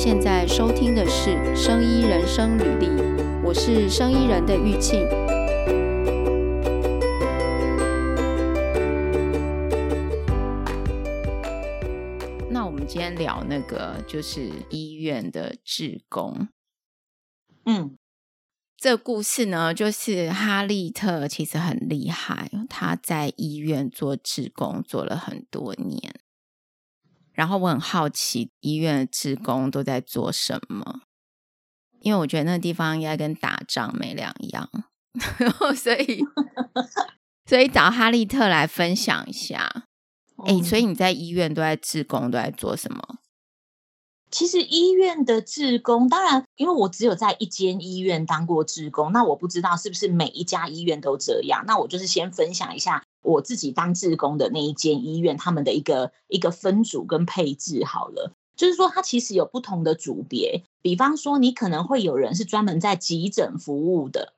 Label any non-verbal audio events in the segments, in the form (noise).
现在收听的是《生医人生履历》，我是生医人的玉庆。那我们今天聊那个，就是医院的志工。嗯，这故事呢，就是哈利特其实很厉害，他在医院做志工做了很多年。然后我很好奇，医院的职工都在做什么？因为我觉得那个地方应该跟打仗没两样，然 (laughs) 后所以所以找哈利特来分享一下。哎、嗯，所以你在医院都在志工都在做什么？其实医院的志工，当然，因为我只有在一间医院当过志工，那我不知道是不是每一家医院都这样。那我就是先分享一下。我自己当志工的那一间医院，他们的一个一个分组跟配置好了，就是说它其实有不同的组别。比方说，你可能会有人是专门在急诊服务的。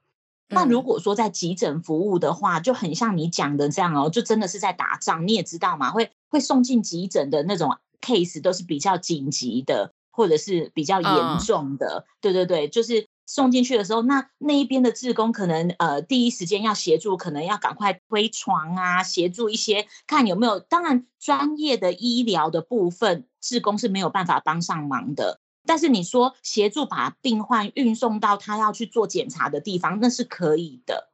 那如果说在急诊服务的话，就很像你讲的这样哦，就真的是在打仗。你也知道嘛，会会送进急诊的那种 case 都是比较紧急的，或者是比较严重的。对对对，就是。送进去的时候，那那一边的志工可能呃第一时间要协助，可能要赶快推床啊，协助一些看有没有。当然，专业的医疗的部分，志工是没有办法帮上忙的。但是你说协助把病患运送到他要去做检查的地方，那是可以的。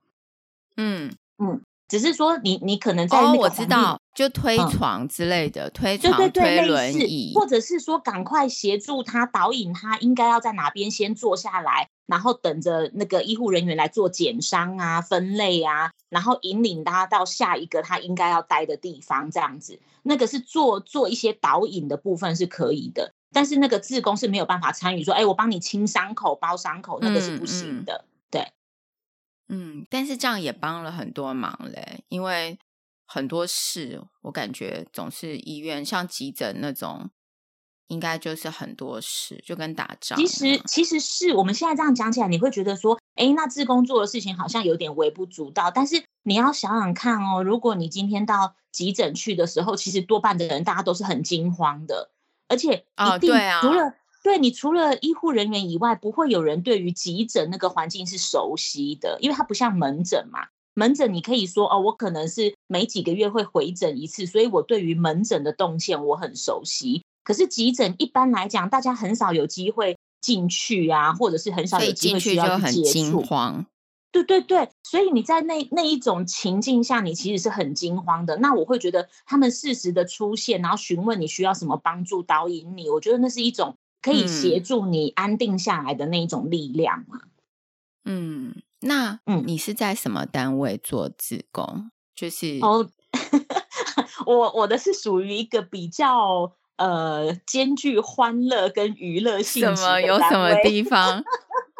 嗯嗯。只是说你，你你可能在那个、哦、我知道，就推床之类的，嗯、推床、对对对推轮椅，或者是说赶快协助他导引他应该要在哪边先坐下来，然后等着那个医护人员来做检伤啊、分类啊，然后引领他到下一个他应该要待的地方，这样子，那个是做做一些导引的部分是可以的，但是那个志工是没有办法参与说，哎，我帮你清伤口、包伤口，那个是不行的。嗯。嗯嗯，但是这样也帮了很多忙嘞，因为很多事我感觉总是医院像急诊那种，应该就是很多事，就跟打仗。其实其实是我们现在这样讲起来，你会觉得说，哎，那志工做的事情好像有点微不足道。但是你要想想看哦，如果你今天到急诊去的时候，其实多半的人大家都是很惊慌的，而且一定除了。对，你除了医护人员以外，不会有人对于急诊那个环境是熟悉的，因为它不像门诊嘛。门诊你可以说哦，我可能是每几个月会回诊一次，所以我对于门诊的动线我很熟悉。可是急诊一般来讲，大家很少有机会进去啊，或者是很少有机会需要去接触。慌。对对对，所以你在那那一种情境下，你其实是很惊慌的。那我会觉得他们适时的出现，然后询问你需要什么帮助，导引你，我觉得那是一种。可以协助你安定下来的那一种力量嘛？嗯，那嗯，你是在什么单位做志工？就是哦，(laughs) 我我的是属于一个比较呃兼具欢乐跟娱乐性。什么？有什么地方？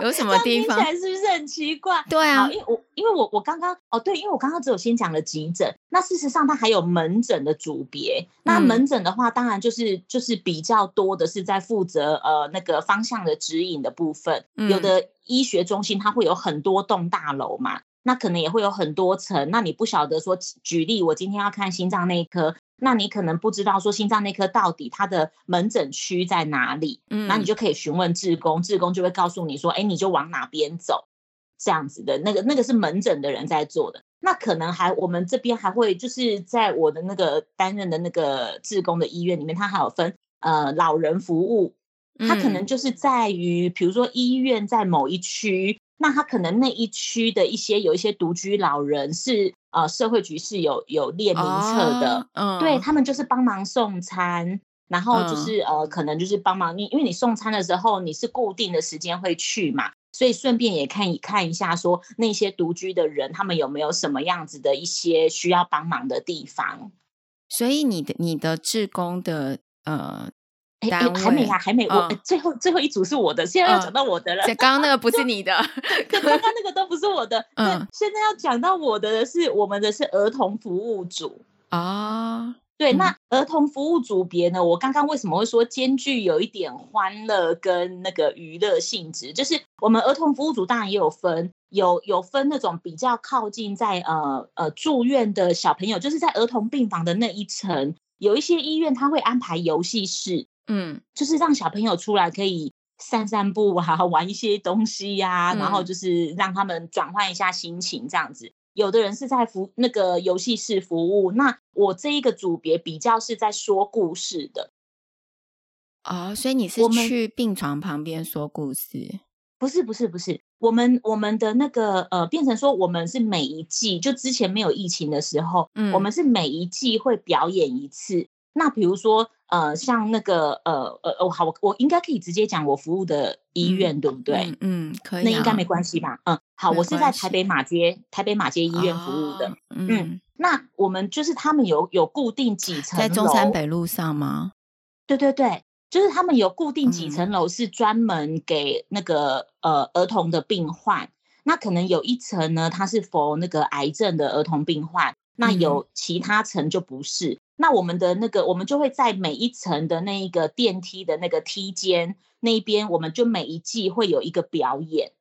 有什么地方？听起来是不是很奇怪？对啊，因为我因为我我刚刚哦，对，因为我刚刚只有先讲了急诊，那事实上它还有门诊的组别。那门诊的话，当然就是就是比较多的是在负责呃那个方向的指引的部分。有的医学中心它会有很多栋大楼嘛，那可能也会有很多层。那你不晓得说，举例我今天要看心脏内科。那你可能不知道说心脏内科到底它的门诊区在哪里，嗯，那你就可以询问志工，志工就会告诉你说，哎，你就往哪边走，这样子的那个那个是门诊的人在做的。那可能还我们这边还会就是在我的那个担任的那个志工的医院里面，它还有分呃老人服务，它可能就是在于比如说医院在某一区。那他可能那一区的一些有一些独居老人是呃社会局是有有列名册的，哦嗯、对他们就是帮忙送餐，然后就是、嗯、呃可能就是帮忙你，因为你送餐的时候你是固定的时间会去嘛，所以顺便也看一看一下说那些独居的人他们有没有什么样子的一些需要帮忙的地方。所以你的你的志工的呃。哎，还没啊，还没。我最后最后一组是我的，现在要讲到我的了。刚刚那个不是 (laughs) 你的，刚刚那个都不是我的。嗯，现在要讲到我的是我们的是儿童服务组啊。对，那儿童服务组别呢？我刚刚为什么会说兼具有一点欢乐跟那个娱乐性质？就是我们儿童服务组当然也有分，有有分那种比较靠近在呃呃住院的小朋友，就是在儿童病房的那一层，有一些医院他会安排游戏室。嗯，就是让小朋友出来可以散散步啊，(laughs) 玩一些东西呀、啊，嗯、然后就是让他们转换一下心情这样子。有的人是在服那个游戏室服务，那我这一个组别比较是在说故事的。哦，所以你是去病床旁边说故事？不是，不是，不是。我们我们的那个呃，变成说我们是每一季，就之前没有疫情的时候，嗯，我们是每一季会表演一次。那比如说呃，像那个呃呃哦，好，我我应该可以直接讲我服务的医院，嗯、对不对？嗯，嗯，可以、啊。那应该没关系吧？嗯，好，我是在台北马街台北马街医院服务的。哦、嗯，嗯，那我们就是他们有有固定几层，在中山北路上吗？对对对。就是他们有固定几层楼是专门给那个、嗯、呃儿童的病患，那可能有一层呢，它是 for 那个癌症的儿童病患，那有其他层就不是。嗯、那我们的那个，我们就会在每一层的那一个电梯的那个梯间那边，我们就每一季会有一个表演，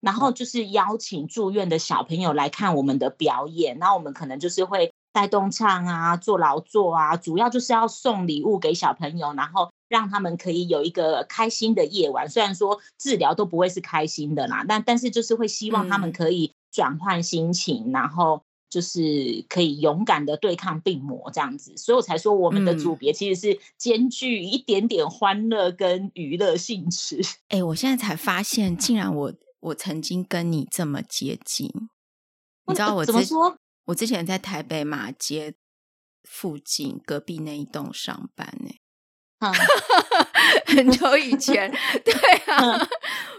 然后就是邀请住院的小朋友来看我们的表演，那我们可能就是会带动唱啊，做劳作啊，主要就是要送礼物给小朋友，然后。让他们可以有一个开心的夜晚，虽然说治疗都不会是开心的啦，但但是就是会希望他们可以转换心情，嗯、然后就是可以勇敢的对抗病魔这样子，所以我才说我们的组别其实是兼具一点点欢乐跟娱乐性质。哎、欸，我现在才发现，竟然我我曾经跟你这么接近，你知道我、呃、怎么说？我之前在台北马街附近隔壁那一栋上班呢、欸。嗯、(laughs) 很久以前，(laughs) 对啊，嗯、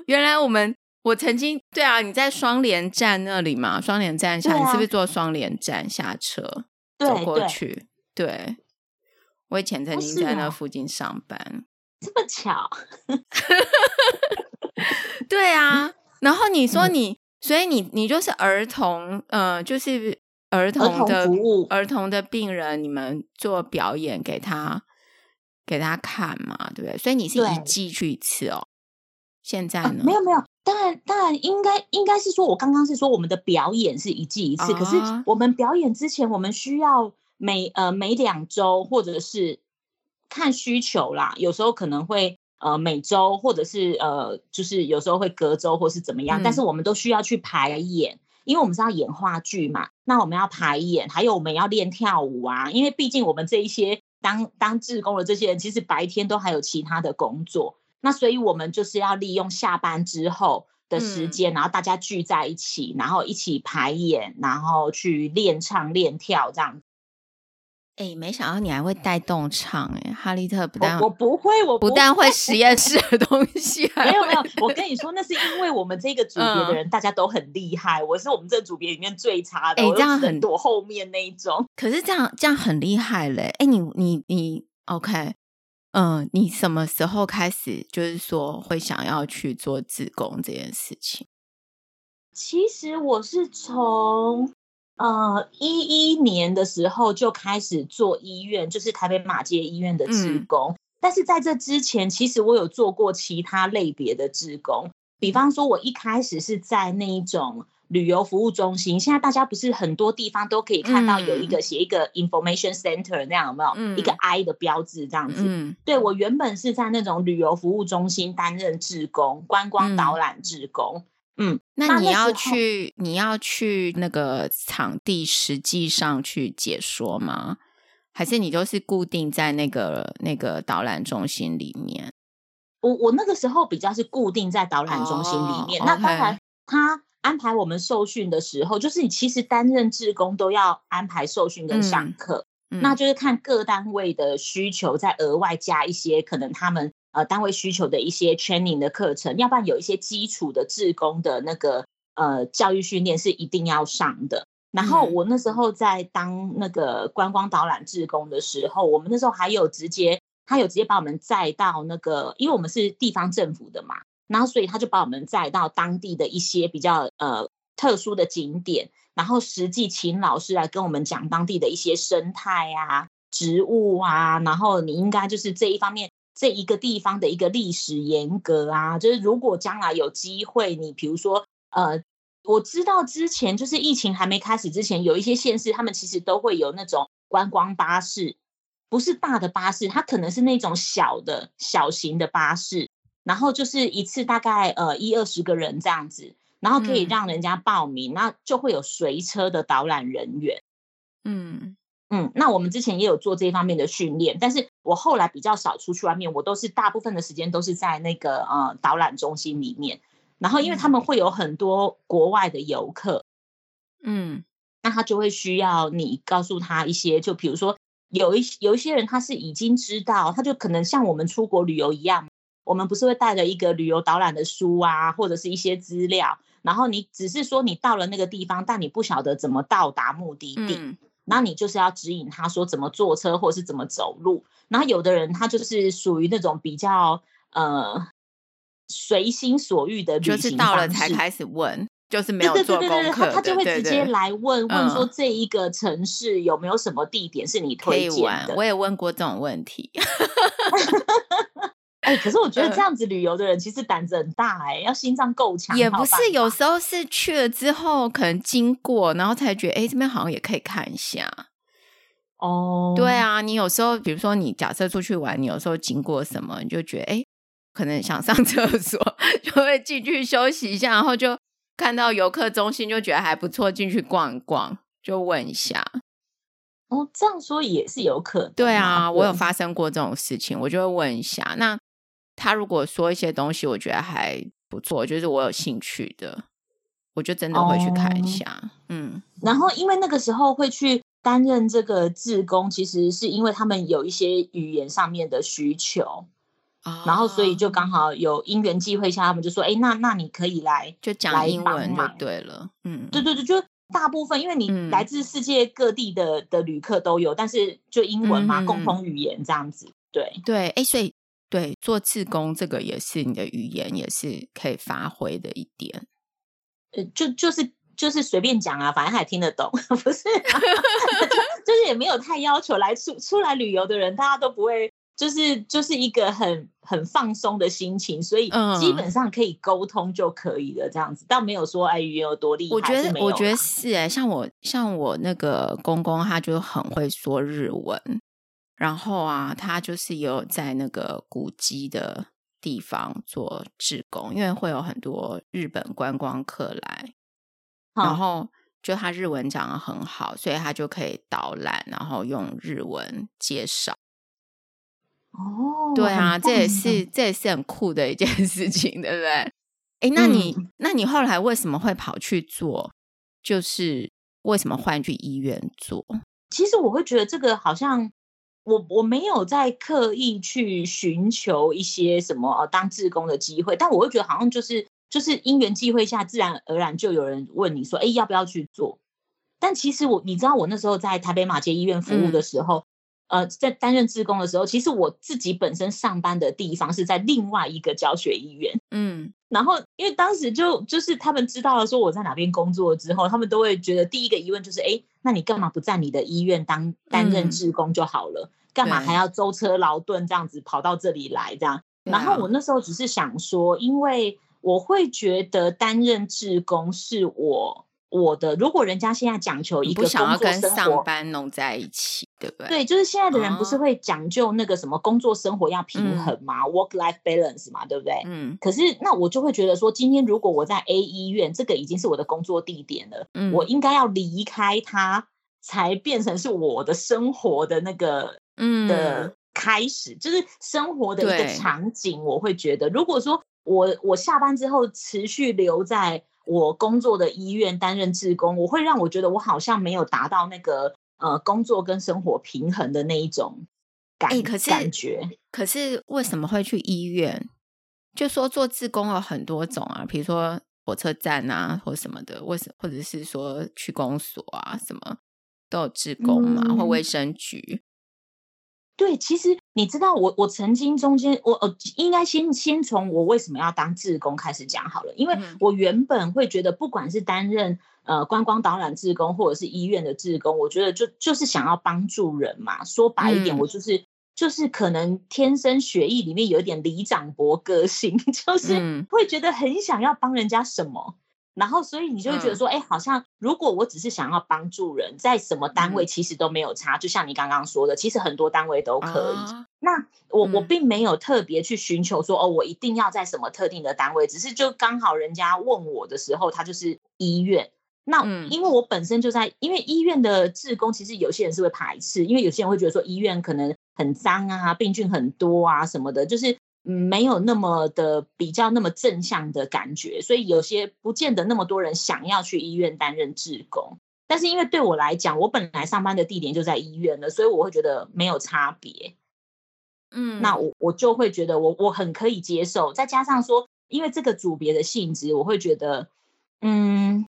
原来我们我曾经对啊，你在双连站那里嘛，双连站下，啊、你是不是坐双连站下车走过去？对，对我以前曾经在那附近上班，哦、这么巧？(laughs) 对啊，然后你说你，嗯、所以你你就是儿童，呃，就是儿童的儿童的病人，你们做表演给他。给他看嘛，对不对？所以你是一季去一次哦。现在呢？啊、没有没有，当然当然应该应该是说，我刚刚是说我们的表演是一季一次，啊、可是我们表演之前，我们需要每呃每两周或者是看需求啦，有时候可能会呃每周或者是呃就是有时候会隔周或是怎么样，嗯、但是我们都需要去排演，因为我们是要演话剧嘛，那我们要排演，还有我们要练跳舞啊，因为毕竟我们这一些。当当志工的这些人，其实白天都还有其他的工作，那所以我们就是要利用下班之后的时间，嗯、然后大家聚在一起，然后一起排演，然后去练唱、练跳这样。哎，没想到你还会带动唱哎，哈利特不但我，我不会，我不，不但会实验室的东西，没有没有，我跟你说，那是因为我们这个组别的人大家都很厉害，嗯、我是我们这个组别里面最差的，哎，这样很躲后面那一种。可是这样这样很厉害嘞，哎，你你你，OK，嗯，你什么时候开始就是说会想要去做志工这件事情？其实我是从。呃，一一年的时候就开始做医院，就是台北马街医院的志工。嗯、但是在这之前，其实我有做过其他类别的志工，比方说，我一开始是在那一种旅游服务中心。现在大家不是很多地方都可以看到有一个写一个 information center 那样有没有？嗯、一个 I 的标志这样子。嗯、对，我原本是在那种旅游服务中心担任志工，观光导览志工。嗯嗯，那你要去，你要去那个场地，实际上去解说吗？还是你就是固定在那个那个导览中心里面？我我那个时候比较是固定在导览中心里面。Oh. 那当然，他安排我们受训的时候，就是你其实担任志工都要安排受训跟上课，嗯嗯、那就是看各单位的需求，再额外加一些可能他们。呃，单位需求的一些 training 的课程，要不然有一些基础的志工的那个呃教育训练是一定要上的。然后我那时候在当那个观光导览志工的时候，我们那时候还有直接，他有直接把我们载到那个，因为我们是地方政府的嘛，然后所以他就把我们载到当地的一些比较呃特殊的景点，然后实际请老师来跟我们讲当地的一些生态啊、植物啊，然后你应该就是这一方面。这一个地方的一个历史沿革啊，就是如果将来有机会，你比如说，呃，我知道之前就是疫情还没开始之前，有一些县市他们其实都会有那种观光巴士，不是大的巴士，它可能是那种小的小型的巴士，然后就是一次大概呃一二十个人这样子，然后可以让人家报名，嗯、那就会有随车的导览人员。嗯。嗯，那我们之前也有做这一方面的训练，但是我后来比较少出去外面，我都是大部分的时间都是在那个呃导览中心里面，然后因为他们会有很多国外的游客，嗯，那他就会需要你告诉他一些，就比如说。有一有一些人他是已经知道，他就可能像我们出国旅游一样，我们不是会带着一个旅游导览的书啊，或者是一些资料，然后你只是说你到了那个地方，但你不晓得怎么到达目的地，嗯、那你就是要指引他说怎么坐车或是怎么走路。然后有的人他就是属于那种比较呃随心所欲的旅行，就是到了才开始问。就是没有做功课，对对对对对，他他就会直接来问问说这一个城市有没有什么地点是你推荐的？我也问过这种问题。(laughs) (laughs) (laughs) 哎、欸，可是我觉得这样子旅游的人其实胆子很大哎、欸，要心脏够强。也不是，有时候是去了之后可能经过，然后才觉得哎、欸，这边好像也可以看一下。哦，对啊，你有时候比如说你假设出去玩，你有时候经过什么，你就觉得哎、欸，可能想上厕所，(laughs) 就会进去休息一下，然后就。看到游客中心就觉得还不错，进去逛一逛，就问一下。哦，这样说也是有可能。对啊，我有发生过这种事情，我就会问一下。那他如果说一些东西，我觉得还不错，就是我有兴趣的，我就真的会去看一下。哦、嗯，然后因为那个时候会去担任这个志工，其实是因为他们有一些语言上面的需求。然后，所以就刚好有因缘际会下，他们就说：“哎，那那你可以来，就讲英文就对了。”嗯，对对对，就大部分因为你来自世界各地的、嗯、的旅客都有，但是就英文嘛，嗯、共同语言这样子。对对，哎，所以对做志工这个也是你的语言也是可以发挥的一点。呃，就就是就是随便讲啊，反正他也听得懂，(laughs) 不是、啊？(laughs) 就，就是也没有太要求来出出来旅游的人，大家都不会。就是就是一个很很放松的心情，所以基本上可以沟通就可以了，这样子，倒没有说哎语言有多厉害。我觉得我觉得是哎、欸，像我像我那个公公，他就很会说日文，然后啊，他就是有在那个古迹的地方做志工，因为会有很多日本观光客来，然后就他日文讲的很好，所以他就可以导览，然后用日文介绍。哦，对啊，这也是这也是很酷的一件 (laughs) 事情，对不对？哎，那你、嗯、那你后来为什么会跑去做？就是为什么换去医院做？其实我会觉得这个好像我我没有在刻意去寻求一些什么呃当志工的机会，但我会觉得好像就是就是因缘际会下，自然而然就有人问你说，哎，要不要去做？但其实我你知道，我那时候在台北马街医院服务的时候。嗯呃，在担任志工的时候，其实我自己本身上班的地方是在另外一个教学医院，嗯，然后因为当时就就是他们知道了说我在哪边工作之后，他们都会觉得第一个疑问就是，哎，那你干嘛不在你的医院当担任志工就好了，嗯，干嘛还要舟车劳顿这样子跑到这里来这样？然后我那时候只是想说，因为我会觉得担任志工是我。我的，如果人家现在讲求一个工作生活，不想要跟上班弄在一起，对不对？对，就是现在的人不是会讲究那个什么工作生活要平衡嘛，嗯，work life balance 嘛，对不对？嗯。可是那我就会觉得说，今天如果我在 A 医院，这个已经是我的工作地点了，嗯，我应该要离开它，才变成是我的生活的那个嗯的开始，就是生活的一个场景。我会觉得，如果说我我下班之后持续留在。我工作的医院担任志工，我会让我觉得我好像没有达到那个呃工作跟生活平衡的那一种感、欸、可是感觉。可是为什么会去医院？就说做志工有很多种啊，比如说火车站啊，或什么的，为什么或者是说去公所啊，什么都有志工嘛，嗯、或卫生局。对，其实你知道我，我我曾经中间，我呃，应该先先从我为什么要当志工开始讲好了，因为我原本会觉得，不管是担任呃观光导览志工，或者是医院的志工，我觉得就就是想要帮助人嘛。说白一点，我就是、嗯、就是可能天生血液里面有一点里长博个性，(laughs) 就是会觉得很想要帮人家什么。然后所以你就会觉得说，哎、嗯，好像如果我只是想要帮助人，在什么单位其实都没有差。嗯、就像你刚刚说的，其实很多单位都可以。啊、那我、嗯、我并没有特别去寻求说，哦，我一定要在什么特定的单位，只是就刚好人家问我的时候，他就是医院。那因为我本身就在，因为医院的志工，其实有些人是会排斥，因为有些人会觉得说医院可能很脏啊，病菌很多啊什么的，就是没有那么的比较那么正向的感觉，所以有些不见得那么多人想要去医院担任志工。但是因为对我来讲，我本来上班的地点就在医院了，所以我会觉得没有差别。嗯，那我我就会觉得我我很可以接受，再加上说，因为这个组别的性质，我会觉得，嗯。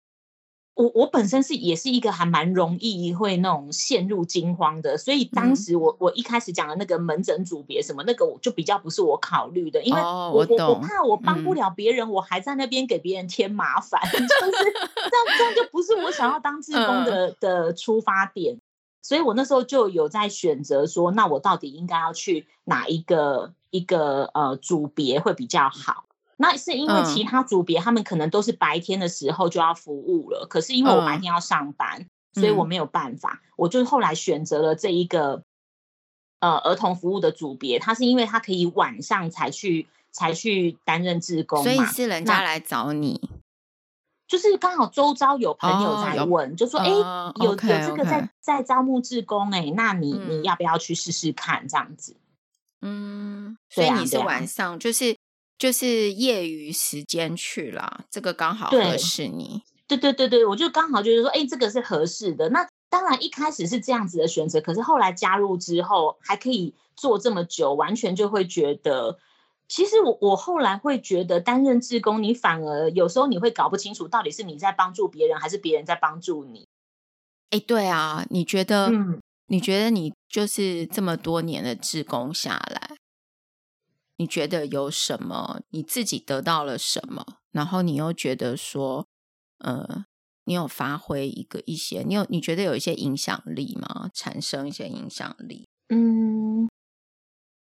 我我本身是也是一个还蛮容易会那种陷入惊慌的，所以当时我、嗯、我一开始讲的那个门诊组别什么那个，我就比较不是我考虑的，因为我、哦、我，我，我怕我帮不了别人，嗯、我还在那边给别人添麻烦，(laughs) 就是这样这样就不是我想要当志工的、嗯、的出发点，所以我那时候就有在选择说，那我到底应该要去哪一个一个呃组别会比较好。那是因为其他组别他们可能都是白天的时候就要服务了，嗯、可是因为我白天要上班，嗯、所以我没有办法，我就后来选择了这一个呃儿童服务的组别，它是因为它可以晚上才去才去担任志工，所以是人家来找你，就是刚好周遭有朋友在问，哦、就说哎、呃、有 okay, 有这个在.在招募志工哎，那你、嗯、你要不要去试试看这样子？嗯，所以你是晚上就是。就是业余时间去了，这个刚好合适你。对对对对，我就刚好就是说，哎，这个是合适的。那当然一开始是这样子的选择，可是后来加入之后还可以做这么久，完全就会觉得，其实我我后来会觉得担任志工，你反而有时候你会搞不清楚到底是你在帮助别人，还是别人在帮助你。哎，对啊，你觉得？嗯，你觉得你就是这么多年的志工下来？你觉得有什么？你自己得到了什么？然后你又觉得说，呃，你有发挥一个一些，你有你觉得有一些影响力吗？产生一些影响力？嗯，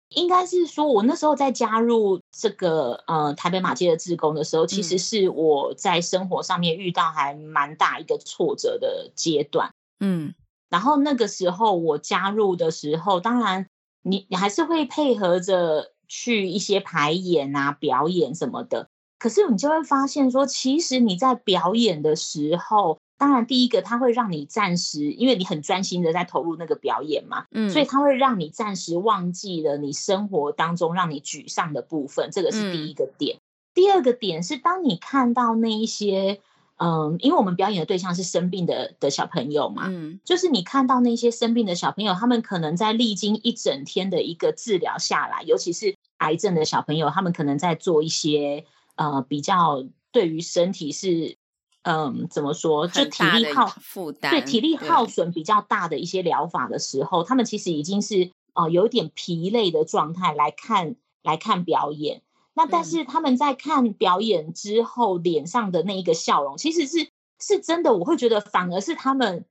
应该是说，我那时候在加入这个呃台北马街的志工的时候，其实是我在生活上面遇到还蛮大一个挫折的阶段。嗯，然后那个时候我加入的时候，当然你你还是会配合着。去一些排演啊、表演什么的，可是你就会发现说，其实你在表演的时候，当然第一个它会让你暂时，因为你很专心的在投入那个表演嘛，嗯，所以它会让你暂时忘记了你生活当中让你沮丧的部分，这个是第一个点。嗯，第二个点是，当你看到那一些。嗯，因为我们表演的对象是生病的的小朋友嘛，嗯，就是你看到那些生病的小朋友，他们可能在历经一整天的一个治疗下来，尤其是癌症的小朋友，他们可能在做一些呃比较对于身体是嗯怎么说，就体力耗负担，对体力耗损比较大的一些疗法的时候，他们其实已经是呃有点疲累的状态来看来看表演。那但是他们在看表演之后脸上的那一个笑容，其实是是真的，我会觉得反而是他们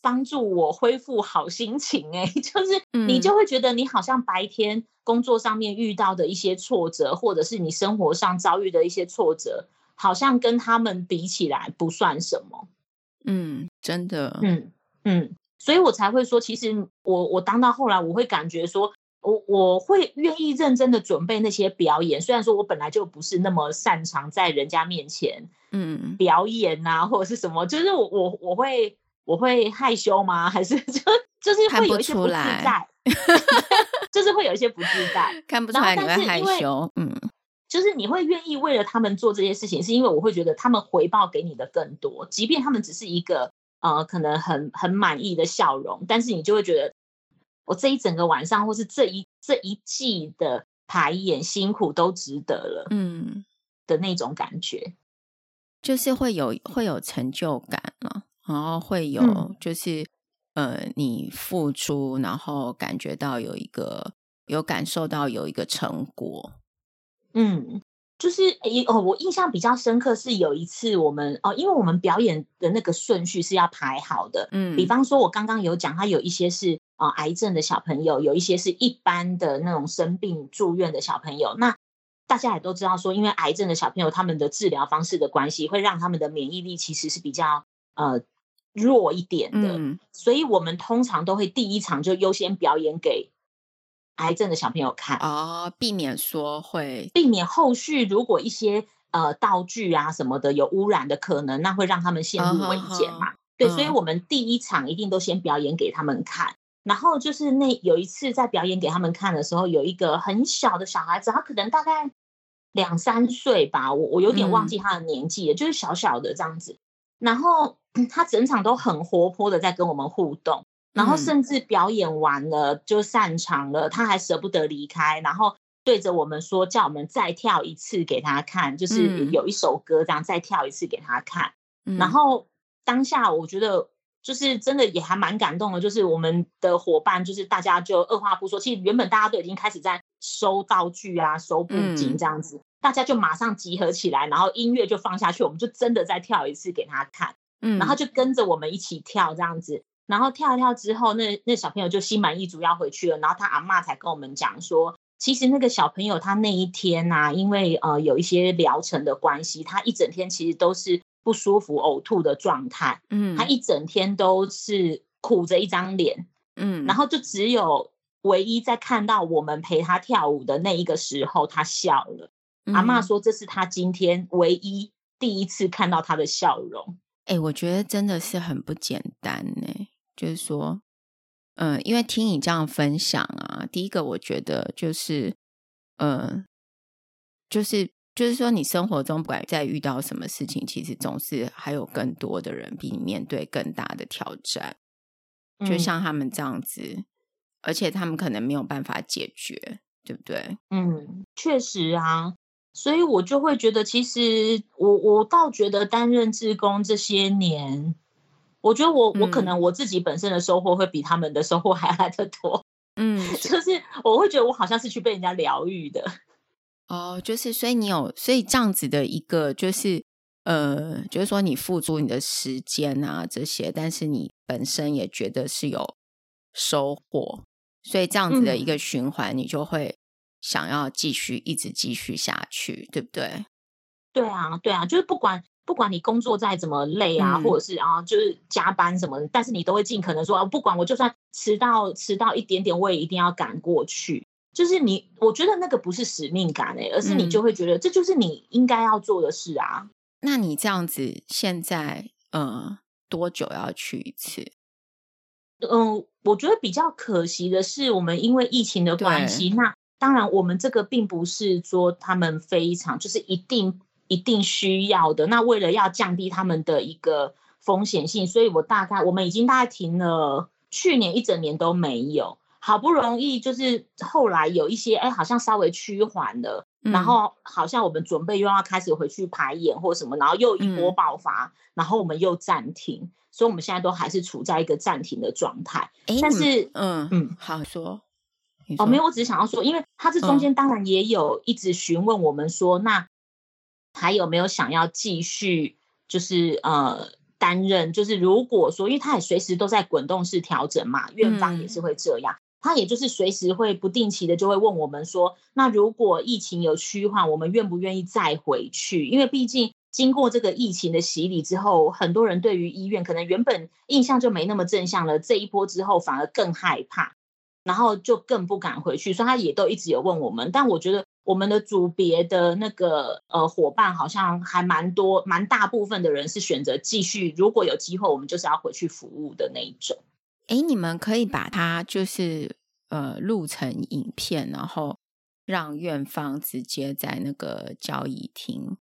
帮助我恢复好心情。哎，(laughs) 就是你就会觉得你好像白天工作上面遇到的一些挫折，或者是你生活上遭遇的一些挫折，好像跟他们比起来不算什么。嗯，真的，嗯嗯，所以我才会说，其实我我当到后来，我会感觉说。我我会愿意认真的准备那些表演，虽然说我本来就不是那么擅长在人家面前，嗯，表演啊，或者是什么，就是我我我会我会害羞吗？还是 (laughs) 就就是会有一些不自在，(laughs) 就是会有一些不自在，看不出来你会害羞，嗯，就是你会愿意为了他们做这些事情，是因为我会觉得他们回报给你的更多，即便他们只是一个呃可能很很满意的笑容，但是你就会觉得。我这一整个晚上，或是这一这一季的排演辛苦都值得了，嗯，的那种感觉，就是会有会有成就感了，然后会有就是、嗯、呃，你付出，然后感觉到有一个有感受到有一个成果，嗯。就是诶哦，我印象比较深刻是有一次我们哦，因为我们表演的那个顺序是要排好的，嗯，比方说我刚刚有讲，他有一些是啊、呃、癌症的小朋友，有一些是一般的那种生病住院的小朋友。那大家也都知道说，因为癌症的小朋友他们的治疗方式的关系，会让他们的免疫力其实是比较呃弱一点的，嗯、所以我们通常都会第一场就优先表演给癌症的小朋友看哦，避免说会避免后续如果一些呃道具啊什么的有污染的可能，那会让他们陷入危险嘛。哦、对，嗯、所以我们第一场一定都先表演给他们看。然后就是那有一次在表演给他们看的时候，有一个很小的小孩子，他可能大概两三岁吧，我我有点忘记他的年纪了，嗯、就是小小的这样子。然后他整场都很活泼的在跟我们互动，然后甚至表演完了就散场了，他还舍不得离开，然后对着我们说叫我们再跳一次给他看，就是有一首歌这样再跳一次给他看。嗯、然后当下我觉得。就是真的也还蛮感动的，就是我们的伙伴，就是大家就二话不说，其实原本大家都已经开始在收道具啊、收布景这样子，嗯、大家就马上集合起来，然后音乐就放下去，我们就真的再跳一次给他看，嗯，然后就跟着我们一起跳这样子，然后跳一跳之后，那那小朋友就心满意足要回去了，然后他阿嬷才跟我们讲说，其实那个小朋友他那一天呐、啊，因为呃有一些疗程的关系，他一整天其实都是。不舒服、呕吐的状态，嗯，他一整天都是苦着一张脸，嗯，然后就只有唯一在看到我们陪他跳舞的那一个时候，他笑了。嗯、阿嬷说这是他今天唯一第一次看到他的笑容。哎、欸，我觉得真的是很不简单呢。就是说，嗯，因为听你这样分享啊，第一个我觉得就是，嗯，就是。就是说，你生活中不管再遇到什么事情，其实总是还有更多的人比你面对更大的挑战。就像他们这样子，嗯、而且他们可能没有办法解决，对不对？嗯，确实啊，所以我就会觉得，其实我我倒觉得担任志工这些年，我觉得我、嗯、我可能我自己本身的收获会比他们的收获还来得多。(laughs) 嗯，就是我会觉得我好像是去被人家疗愈的。哦，就是所以你有所以这样子的一个，就是呃，就是说你付出你的时间啊这些，但是你本身也觉得是有收获，所以这样子的一个循环，你就会想要继续一直继续下去，对不对？对啊，对啊，就是不管不管你工作再怎么累啊，嗯、或者是啊，就是加班什么的，但是你都会尽可能说，啊不管我就算迟到迟到一点点，我也一定要赶过去。就是你，我觉得那个不是使命感诶、欸，而是你就会觉得这就是你应该要做的事啊。嗯、那你这样子现在，嗯，多久要去一次？嗯，我觉得比较可惜的是，我们因为疫情的关系，那当然我们这个并不是说他们非常就是一定一定需要的。那为了要降低他们的一个风险性，所以我大概我们已经大概停了去年一整年都没有。好不容易就是后来有一些哎，好像稍微趋缓了，嗯、然后好像我们准备又要开始回去排演或什么，然后又一波爆发，嗯、然后我们又暂停，所以我们现在都还是处在一个暂停的状态。诶但是，嗯嗯，嗯好说，说哦，没有，我只是想要说，因为他这中间当然也有一直询问我们说，嗯、那还有没有想要继续，就是呃。担任就是如果说，因为他也随时都在滚动式调整嘛，院方也是会这样。嗯他也就是随时会不定期的就会问我们说，那如果疫情有趋缓，我们愿不愿意再回去？因为毕竟经过这个疫情的洗礼之后，很多人对于医院可能原本印象就没那么正向了，这一波之后反而更害怕，然后就更不敢回去。所以他也都一直有问我们，但我觉得我们的组别的那个呃伙伴好像还蛮多，蛮大部分的人是选择继续，如果有机会，我们就是要回去服务的那一种。哎，你们可以把它就是呃录成影片，然后让院方直接在那个交易厅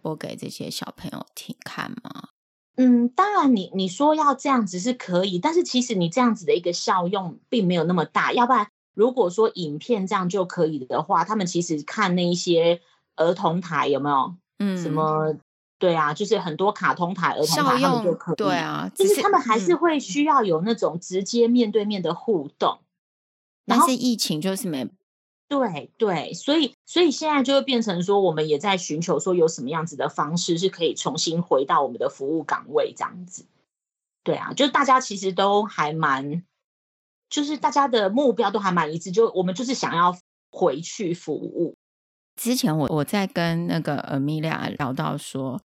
播给这些小朋友听看吗？嗯，当然你，你你说要这样子是可以，但是其实你这样子的一个效用并没有那么大。要不然，如果说影片这样就可以的话，他们其实看那一些儿童台有没有？嗯，什么？对啊，就是很多卡通台、儿童台他们就可以，对啊，就是他们还是会需要有那种直接面对面的互动。嗯、然但是疫情就是没，对对，所以所以现在就会变成说，我们也在寻求说有什么样子的方式是可以重新回到我们的服务岗位这样子。对啊，就大家其实都还蛮，就是大家的目标都还蛮一致，就我们就是想要回去服务。之前我我在跟那个 Amelia 聊到说，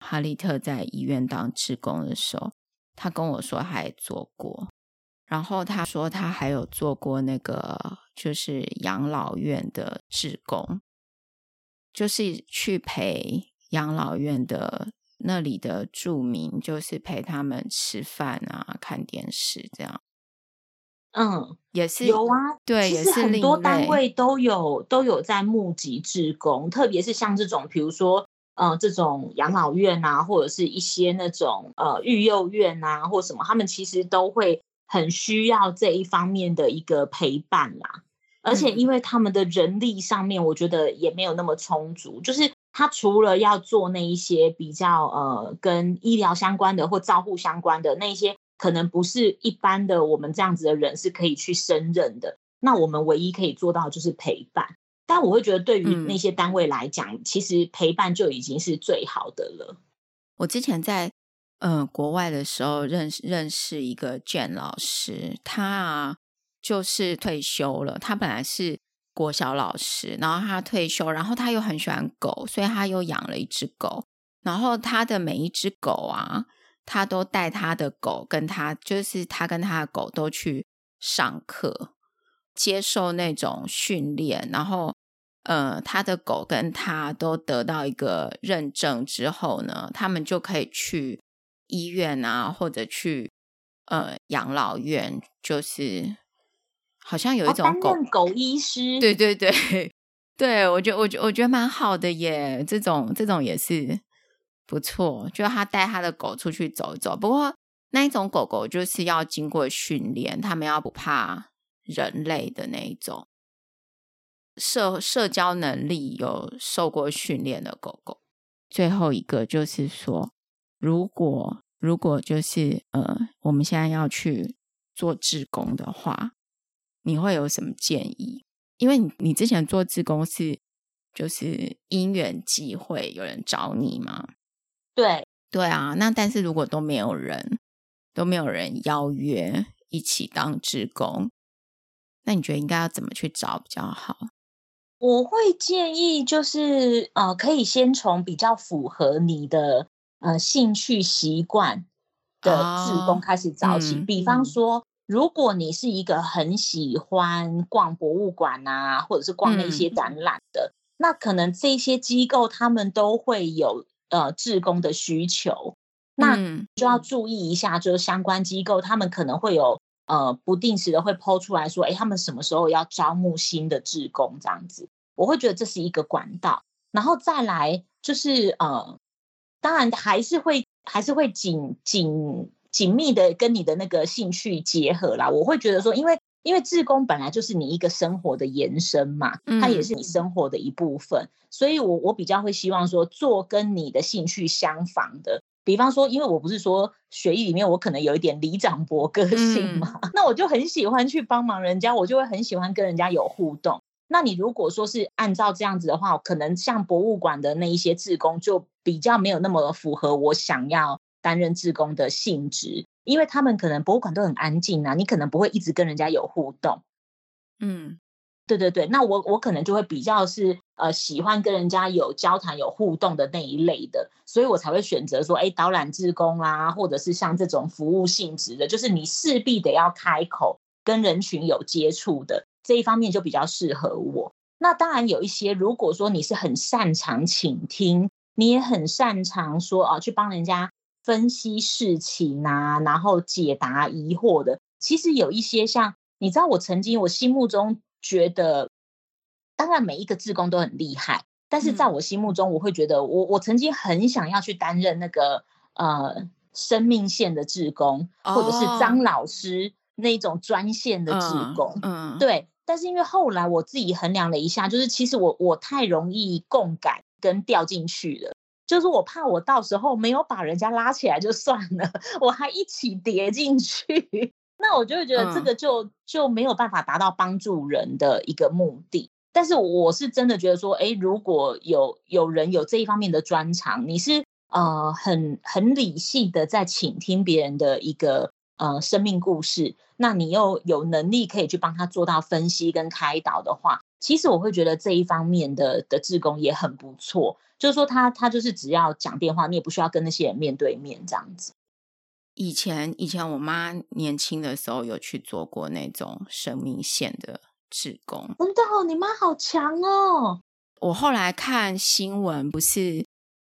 哈利特在医院当志工的时候，他跟我说还做过，然后他说他还有做过那个就是养老院的志工，就是去陪养老院的那里的住民，就是陪他们吃饭啊、看电视这样。嗯，也是有啊，对，其实很多单位都有都有在募集志工，特别是像这种，比如说呃，这种养老院啊，或者是一些那种呃育幼院啊，或什么，他们其实都会很需要这一方面的一个陪伴啦。而且因为他们的人力上面，我觉得也没有那么充足，嗯、就是他除了要做那一些比较呃跟医疗相关的或照护相关的那些。可能不是一般的我们这样子的人是可以去胜任的。那我们唯一可以做到就是陪伴。但我会觉得，对于那些单位来讲，嗯、其实陪伴就已经是最好的了。我之前在嗯、国外的时候认识认识一个卷老师，他啊就是退休了。他本来是国小老师，然后他退休，然后他又很喜欢狗，所以他又养了一只狗。然后他的每一只狗啊。他都带他的狗跟他，就是他跟他的狗都去上课，接受那种训练，然后呃，他的狗跟他都得到一个认证之后呢，他们就可以去医院啊，或者去呃养老院，就是好像有一种狗、哦、狗医师，对对对 (laughs) 对，我觉得我觉得我觉得蛮好的耶，这种这种也是。不错，就他带他的狗出去走走。不过那一种狗狗就是要经过训练，他们要不怕人类的那一种，社社交能力有受过训练的狗狗。最后一个就是说，如果如果就是呃，我们现在要去做志工的话，你会有什么建议？因为你你之前做志工是就是因缘际会有人找你吗？对对啊，那但是如果都没有人，都没有人邀约一起当志工，那你觉得应该要怎么去找比较好？我会建议就是呃，可以先从比较符合你的呃兴趣习惯的志工开始找起。哦、比方说，嗯、如果你是一个很喜欢逛博物馆啊，或者是逛那些展览的，嗯、那可能这些机构他们都会有。呃，志工的需求，那就要。注意一下，就是相关机构他们可能会有呃不定时的会 po 出来说，哎，他们什么时候要招募新的志工这样子，我会觉得这是一个管道，然后再来就是呃，当然还是会还是会紧紧紧密的跟你的那个兴趣结合啦，我会觉得说，因为。因为志工本来就是你一个生活的延伸嘛，它也是你生活的一部分，嗯、所以我我比较会希望说做跟你的兴趣相仿的，比方说，因为我不是说学艺里面我可能有一点里长伯个性嘛，嗯、(laughs) 那我就很喜欢去帮忙人家，我就会很喜欢跟人家有互动。那你如果说是按照这样子的话，可能像博物馆的那一些志工就比较没有那么符合我想要担任志工的性质。因为他们可能博物馆都很安静啊，你可能不会一直跟人家有互动。嗯，对对对，那我我可能就会比较是呃喜欢跟人家有交谈、有互动的那一类的，所以我才会选择说，哎，导览志工啊，或者是像这种服务性质的，就是你势必得要开口跟人群有接触的这一方面就比较适合我。那当然有一些，如果说你是很擅长倾听，你也很擅长说啊，去帮人家。分析事情啊，然后解答疑惑的，其实有一些像你知道，我曾经我心目中觉得，当然每一个志工都很厉害，但是在我心目中，我会觉得我我曾经很想要去担任那个呃生命线的志工，或者是张老师那种专线的志工，嗯，对。但是因为后来我自己衡量了一下，就是其实我我太容易共感跟掉进去了。就是我怕我到时候没有把人家拉起来就算了，(laughs) 我还一起跌进去，那我就会觉得这个就就没有办法达到帮助人的一个目的。但是我是真的觉得说，哎，如果有有人有这一方面的专长，你是呃很很理性的在倾听别人的一个呃生命故事，那你又有能力可以去帮他做到分析跟开导的话，其实我会觉得这一方面的的志工也很不错，就是说他他就是只要讲电话，你也不需要跟那些人面对面这样子。以前以前我妈年轻的时候有去做过那种生命线的志工，真的哦，你妈好强哦！我后来看新闻，不是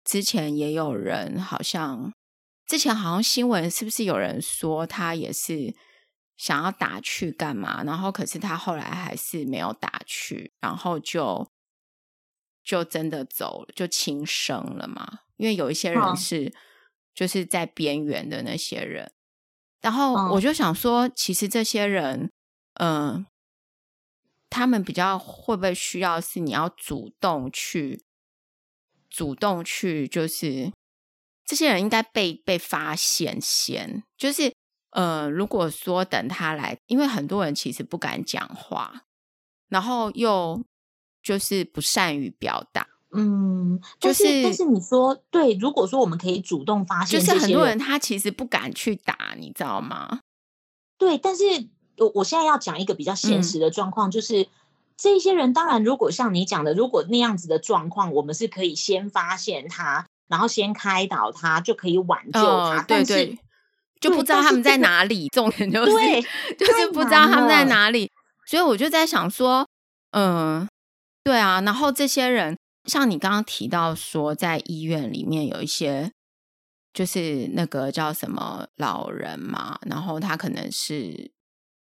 之前也有人好像之前好像新闻是不是有人说他也是想要打去干嘛？然后可是他后来还是没有打去，然后就就真的走了，就轻生了嘛。因为有一些人是。哦就是在边缘的那些人，然后我就想说，其实这些人，嗯、呃，他们比较会不会需要是你要主动去，主动去，就是这些人应该被被发现先，就是呃，如果说等他来，因为很多人其实不敢讲话，然后又就是不善于表达。嗯，就是，但是，但是你说对，如果说我们可以主动发现，就是很多人他其实不敢去打，你知道吗？对，但是我我现在要讲一个比较现实的状况，嗯、就是这些人当然，如果像你讲的，如果那样子的状况，我们是可以先发现他，然后先开导他，就可以挽救他。哦、对对，对，就不知道他们在哪里，重点就是对就是不知道他们在哪里，所以我就在想说，嗯，对啊，然后这些人。像你刚刚提到说，在医院里面有一些，就是那个叫什么老人嘛，然后他可能是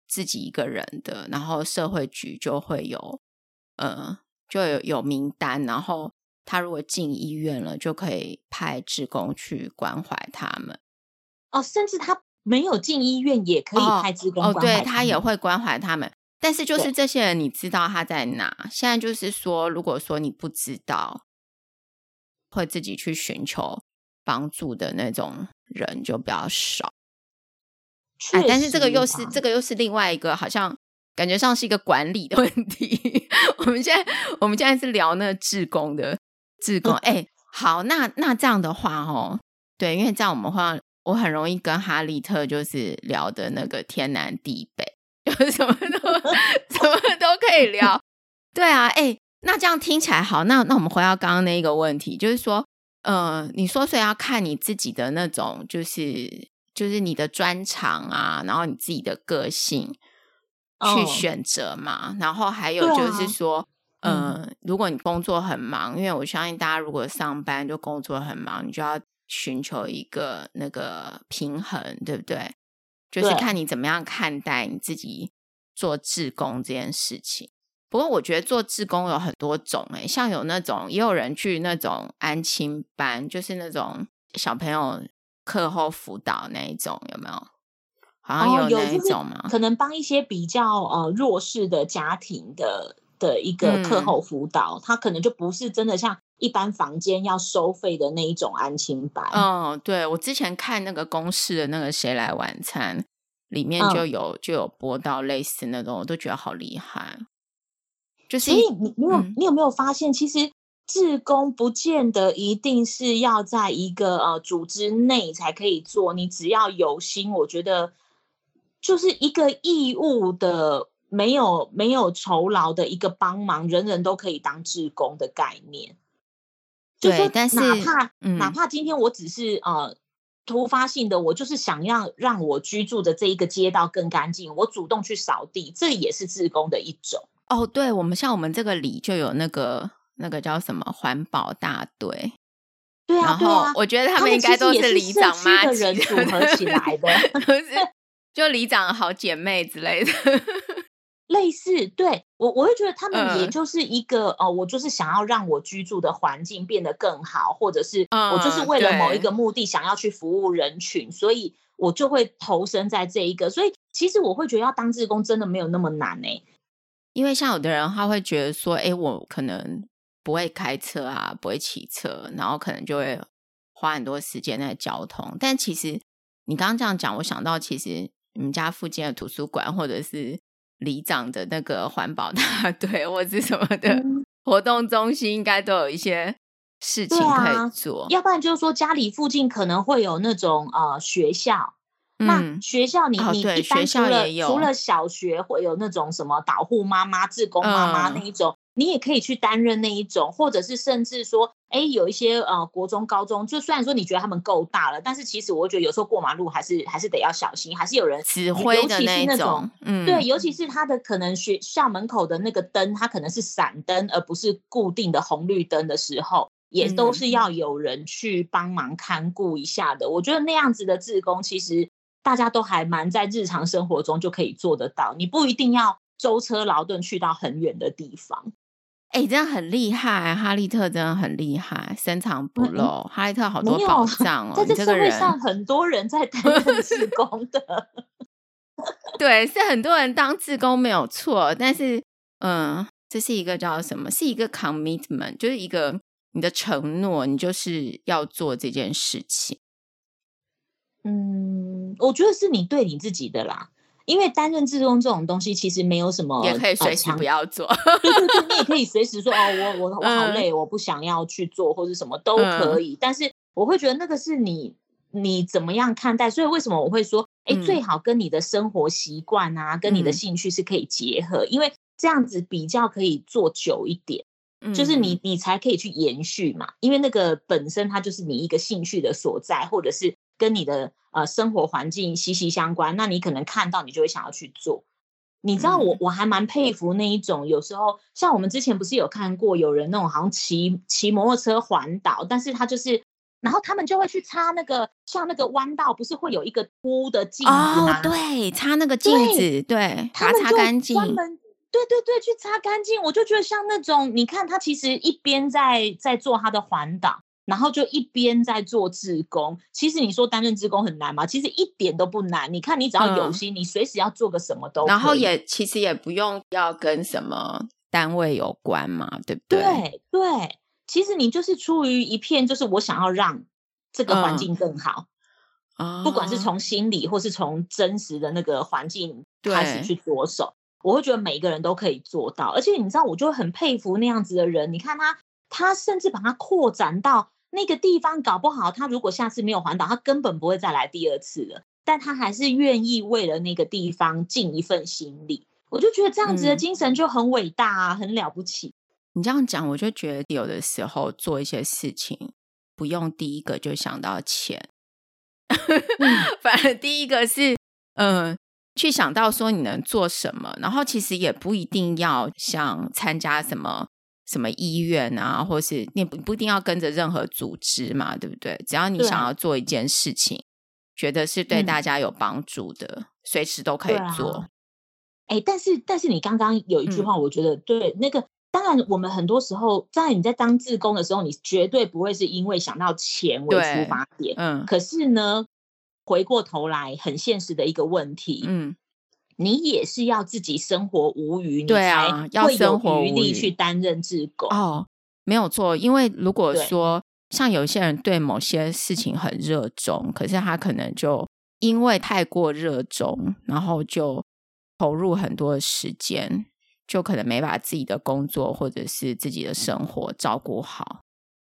自己一个人的，然后社会局就会有，呃，就有有名单，然后他如果进医院了，就可以派志工去关怀他们。哦，甚至他没有进医院也可以派志工关怀。哦，哦，对，他也会关怀他们。但是就是这些人，你知道他在哪？现在就是说，如果说你不知道，会自己去寻求帮助的那种人就比较少。哎，但是这个又是这个又是另外一个，好像感觉上是一个管理的 (laughs) 问题。(laughs) 我们现在我们现在是聊那个志工的志工。哎、嗯，好，那那这样的话哦，对，因为这样我们会我很容易跟哈利特就是聊的那个天南地北。就什么都什么都可以聊，对啊，哎、欸，那这样听起来好，那那我们回到刚刚那一个问题，就是说，呃，你说所以要看你自己的那种，就是就是你的专长啊，然后你自己的个性去选择嘛，oh. 然后还有就是说，嗯、如果你工作很忙，因为我相信大家如果上班就工作很忙，你就要寻求一个那个平衡，对不对？就是看你怎么样看待你自己做志工这件事情。不过我觉得做志工有很多种诶、欸，像有那种也有人去那种安亲班，就是那种小朋友课后辅导那一种，有没有？好像有那一种吗？哦、可能帮一些比较呃弱势的家庭的的一个课后辅导，嗯、他可能就不是真的像。一般房间要收费的那一种安亲班，嗯，对，我之前看那个公式的那个《谁来晚餐》里面就有、嗯、就有播到类似那种，我都觉得好厉害。就是，所以你你有、嗯、你有没有发现，其实志工不见得一定是要在一个呃组织内才可以做，你只要有心，我觉得就是一个义务的，没有没有酬劳的一个帮忙，人人都可以当志工的概念。对，但是哪怕、嗯、哪怕今天我只是呃突发性的，我就是想要让我居住的这一个街道更干净，我主动去扫地，这也是志工的一种。哦，对，我们像我们这个里就有那个那个叫什么环保大队，对啊，然后我觉得他们应该都是里长妈的人组合起来的，(laughs) 就里长好姐妹之类的。类似，对，我我会觉得他们也就是一个、呃、哦，我就是想要让我居住的环境变得更好，或者是我就是为了某一个目的想要去服务人群，所以我就会投身在这一个。所以其实我会觉得要当志工真的没有那么难呢、欸，因为像有的人他会觉得说，哎，我可能不会开车啊，不会骑车，然后可能就会花很多时间在交通。但其实你刚刚这样讲，我想到其实你们家附近的图书馆或者是。里长的那个环保大 (laughs) 队或者什么的活动中心，应该都有一些事情可以做。啊、要不然就是说，家里附近可能会有那种呃学校，那学校你、嗯、你一般除了除了小学会有那种什么导护妈妈、志工妈妈那一种。嗯你也可以去担任那一种，或者是甚至说，哎，有一些呃国中、高中，就虽然说你觉得他们够大了，但是其实我觉得有时候过马路还是还是得要小心，还是有人指挥的那种，尤其是那种，嗯，对，尤其是他的可能学校门口的那个灯，它可能是闪灯，而不是固定的红绿灯的时候，也都是要有人去帮忙看顾一下的。嗯、我觉得那样子的志工，其实大家都还蛮在日常生活中就可以做得到，你不一定要舟车劳顿去到很远的地方。哎、欸，真的很厉害，哈利特真的很厉害，深藏不露。嗯、哈利特好多宝 (laughs) 藏哦，在这社会上很多人在担 (laughs) 任志工的。对，是很多人当志工没有错，但是，嗯，这是一个叫什么？是一个 commitment，就是一个你的承诺，你就是要做这件事情。嗯，我觉得是你对你自己的啦。因为担任志工这种东西，其实没有什么，也可以随时不要做。对对对，你也可以随时说哦，我我我好累，嗯，我不想要去做，或者什么都可以，嗯。但是我会觉得那个是你你怎么样看待？所以为什么我会说，哎，最好跟你的生活习惯啊，嗯，跟你的兴趣是可以结合，因为这样子比较可以做久一点。嗯，就是你你才可以去延续嘛，因为那个本身它就是你一个兴趣的所在，或者是跟你的。呃，生活环境息息相关，那你可能看到，你就会想要去做。你知道我，我我还蛮佩服那一种，有时候像我们之前不是有看过有人那种好像骑骑摩托车环岛，但是他就是，然后他们就会去擦那个像那个弯道，不是会有一个凸的镜子吗？哦，对，擦那个镜子，对，把它擦干净。对对对，去擦干净。我就觉得像那种，你看他其实一边在在做他的环岛。然后就一边在做志工，其实你说担任志工很难吗？其实一点都不难。你看，你只要有心，嗯、你随时要做个什么都。然后也其实也不用要跟什么单位有关嘛，对不对？对对，其实你就是出于一片，就是我想要让这个环境更好不管是从心理或是从真实的那个环境开始去着手，我会觉得每一个人都可以做到。而且你知道，我就很佩服那样子的人。你看他，他甚至把它扩展到。那个地方搞不好，他如果下次没有环岛，他根本不会再来第二次了。但他还是愿意为了那个地方尽一份心力。我就觉得这样子的精神就很伟大啊，嗯、很了不起。你这样讲，我就觉得有的时候做一些事情，不用第一个就想到钱，(laughs) 反而第一个是嗯、呃，去想到说你能做什么，然后其实也不一定要想参加什么。什么医院啊，或是你不不一定要跟着任何组织嘛，对不对？只要你想要做一件事情，觉得是对大家有帮助的，嗯、随时都可以做。哎、啊，但是但是你刚刚有一句话，我觉得、嗯、对。那个当然，我们很多时候在你在当志工的时候，你绝对不会是因为想到钱为出发点。嗯。可是呢，回过头来，很现实的一个问题。嗯。你也是要自己生活无余，对啊，要生活余力去担任志工哦，没有错。因为如果说像有些人对某些事情很热衷，可是他可能就因为太过热衷，然后就投入很多的时间，就可能没把自己的工作或者是自己的生活照顾好。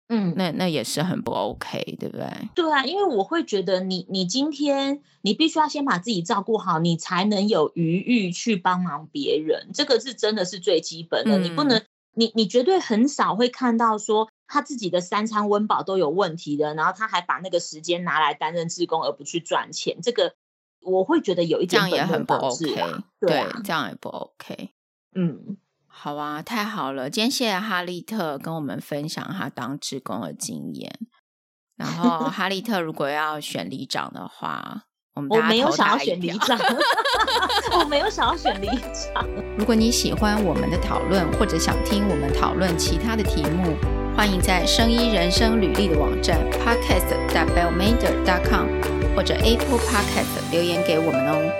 嗯，那那也是很不 OK，对不对？对啊，因为我会觉得你你今天你必须要先把自己照顾好，你才能有余裕去帮忙别人。这个是真的是最基本的，嗯、你不能，你你绝对很少会看到说他自己的三餐温饱都有问题的，然后他还把那个时间拿来担任志工而不去赚钱。这个我会觉得有一点这样也很不 OK，对，对，这样也不 OK。嗯。好啊，太好了！今天谢谢哈利特跟我们分享他当职工的经验。然后 (laughs) 哈利特如果要选里长的话，我们大家。(laughs) 我没有想要选里长，我没有想要选里长。如果你喜欢我们的讨论，或者想听我们讨论其他的题目，欢迎在生医人生履历的网站 podcast.bellmander.com 或者 Apple Podcast 留言给我们哦。